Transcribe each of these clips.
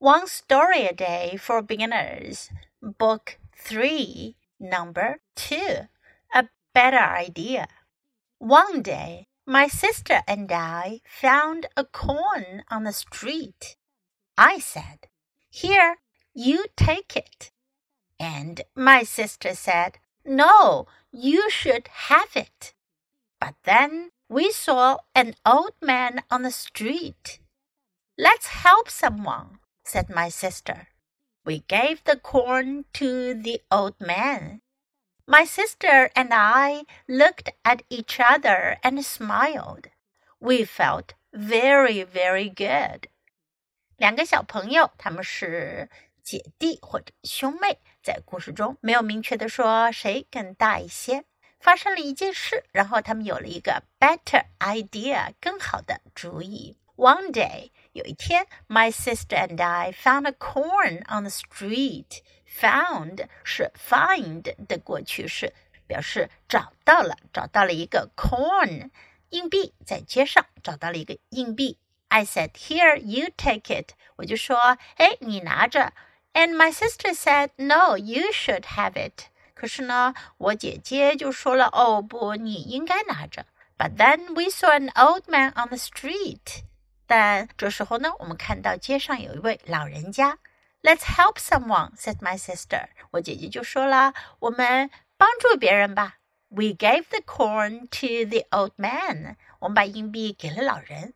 One Story a Day for Beginners, Book 3, Number 2. A Better Idea. One day, my sister and I found a corn on the street. I said, Here, you take it. And my sister said, No, you should have it. But then we saw an old man on the street. Let's help someone, said my sister. We gave the corn to the old man. My sister and I looked at each other and smiled. We felt very, very good. 两个小朋友，他们是姐弟或者兄妹，在故事中没有明确的说谁更大一些。发生了一件事，然后他们有了一个 better idea，更好的主意。 One day，有一天，my sister and I found a corn on the street。Found 是 find 的过去式，表示找到了，找到了一个 corn 硬币，在街上找到了一个硬币。I said, "Here, you take it." 我就说，哎，你拿着。And my sister said, "No, you should have it." 可是呢，我姐姐就说了，哦不，你应该拿着。But then we saw an old man on the street. 但这时候呢，我们看到街上有一位老人家。Let's help someone," said my sister. 我姐姐就说了，我们帮助别人吧。We gave the corn to the old man. 我们把硬币给了老人。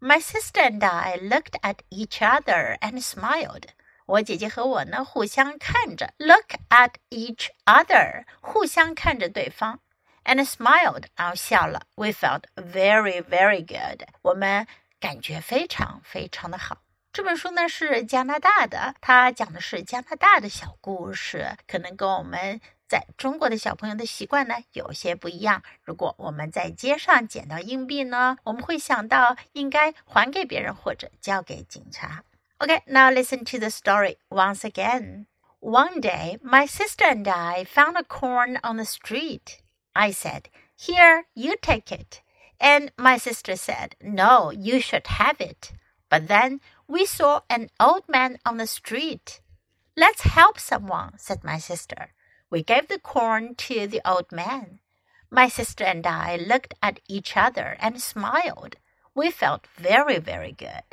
My sister and I looked at each other and smiled. 我姐姐和我呢，互相看着，look at each other，互相看着对方，and smiled，然后笑了。We felt very, very good. 我们 感觉非常非常的好。这本书呢是加拿大的，它讲的是加拿大的小故事，可能跟我们在中国的小朋友的习惯呢有些不一样。如果我们在街上捡到硬币呢，我们会想到应该还给别人或者交给警察。Okay, now listen to the story once again. One day, my sister and I found a corn on the street. I said, Here, you take it. And my sister said, No, you should have it. But then we saw an old man on the street. Let's help someone, said my sister. We gave the corn to the old man. My sister and I looked at each other and smiled. We felt very, very good.